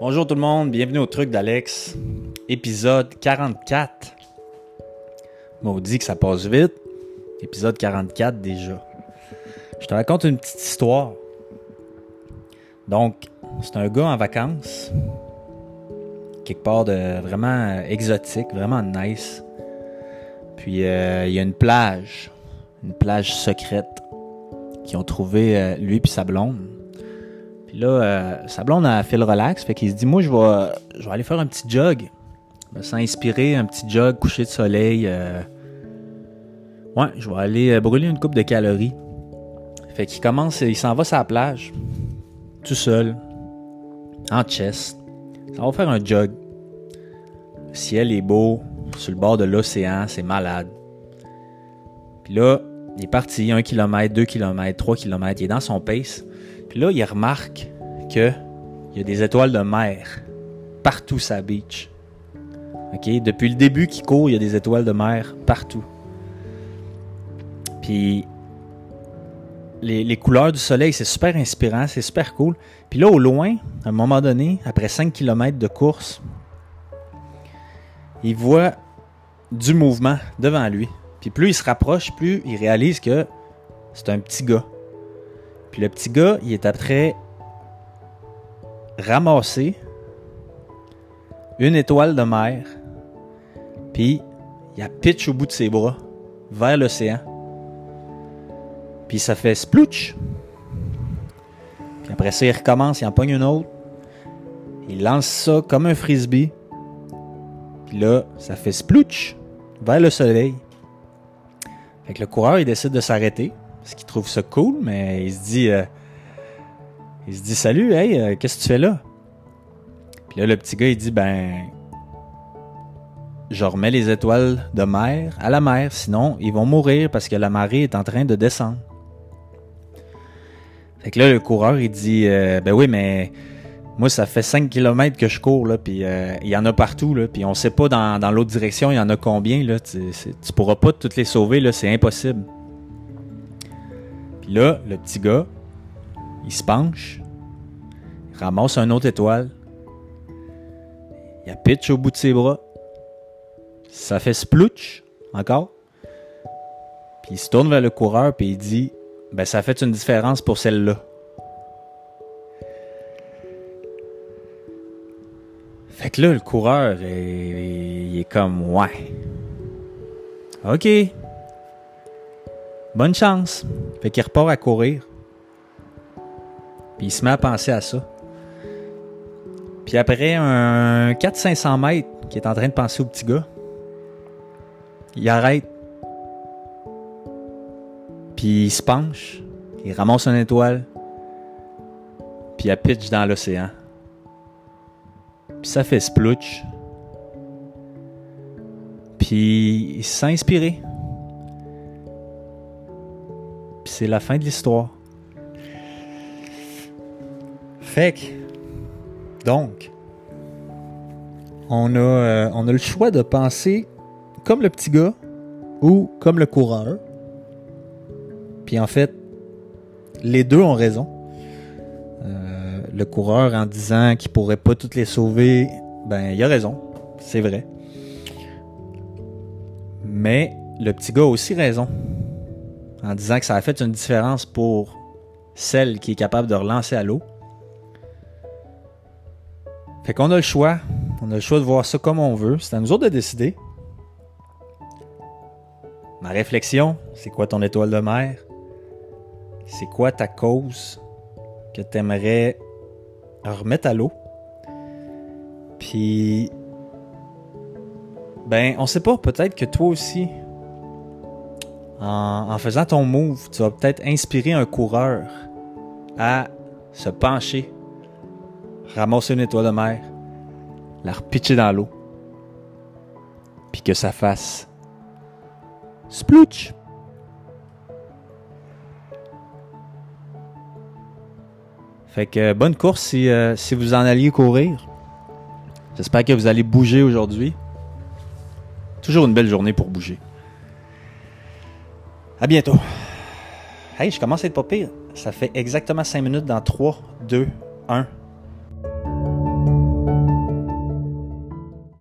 Bonjour tout le monde, bienvenue au truc d'Alex, épisode 44. Maudit que ça passe vite, épisode 44 déjà. Je te raconte une petite histoire. Donc, c'est un gars en vacances, quelque part de vraiment exotique, vraiment nice. Puis euh, il y a une plage, une plage secrète qui ont trouvé euh, lui puis sa blonde. Puis là, euh, sa blonde a fait le relax, fait qu'il se dit moi je vais, je vais aller faire un petit jog, s'inspirer un petit jog, coucher de soleil. Ouais, je vais aller brûler une coupe de calories. Fait qu'il commence, il s'en va sur la plage, tout seul, en chest. Ça va faire un jog. Le ciel est beau, sur le bord de l'océan, c'est malade. Puis là, il est parti 1 km, 2 km, 3 km, il est dans son pace. Puis là, il remarque que il y a des étoiles de mer partout sa beach. OK, depuis le début qu'il court, il y a des étoiles de mer partout. Puis les, les couleurs du soleil, c'est super inspirant, c'est super cool. Puis là, au loin, à un moment donné, après 5 km de course, il voit du mouvement devant lui. Puis plus il se rapproche, plus il réalise que c'est un petit gars. Puis le petit gars, il est après ramasser une étoile de mer, puis il a pitch au bout de ses bras vers l'océan. Puis ça fait splouch. Puis après ça, il recommence, il en pogne une autre. Il lance ça comme un frisbee. Puis là, ça fait splouch vers le soleil. Fait le coureur, il décide de s'arrêter. Parce qu'il trouve ça cool, mais il se dit. euh, il se dit Salut, hey, euh, qu'est-ce que tu fais là? Puis là, le petit gars, il dit Ben. Je remets les étoiles de mer à la mer, sinon ils vont mourir parce que la marée est en train de descendre. Fait que là, le coureur, il dit euh, Ben oui, mais moi, ça fait 5 km que je cours, là, puis euh, il y en a partout, là, puis on sait pas dans, l'autre direction, il y en a combien, là. Tu, tu pourras pas toutes les sauver, là, c'est impossible. Puis là, le petit gars, il se penche, il ramasse une autre étoile, il a pitch au bout de ses bras, ça fait splouch, encore, puis il se tourne vers le coureur, puis il dit Ben, ça fait une différence pour celle-là. Là, le coureur, est- il est comme, ouais. OK. Bonne chance. Fait qu'il repart à courir. Puis il se met à penser à ça. Puis après un 400-500 mètres qu'il est en train de penser au petit gars, il arrête. Puis il se penche. Il ramasse une étoile. Puis il pitch dans l'océan. Puis ça fait splouch. Puis inspiré. Puis c'est la fin de l'histoire. Fait donc, on a, euh, on a le choix de penser comme le petit gars ou comme le coureur. Puis en fait, les deux ont raison. Euh, le coureur en disant qu'il pourrait pas toutes les sauver, ben il a raison, c'est vrai. Mais le petit gars a aussi raison en disant que ça a fait une différence pour celle qui est capable de relancer à l'eau. Fait qu'on a le choix, on a le choix de voir ça comme on veut, c'est à nous autres de décider. Ma réflexion, c'est quoi ton étoile de mer? C'est quoi ta cause que tu aimerais remettre à l'eau? Puis, ben, on sait pas, peut-être que toi aussi, en, faisant ton move, tu vas peut-être inspirer un coureur à se pencher, ramasser une étoile de mer, la repitcher dans l'eau, puis que ça fasse splouch. Fait que euh, bonne course si, euh, si vous en alliez courir. J'espère que vous allez bouger aujourd'hui. Toujours une belle journée pour bouger. À bientôt. Hey, je commence à être pas pire. Ça fait exactement 5 minutes dans 3, 2, 1.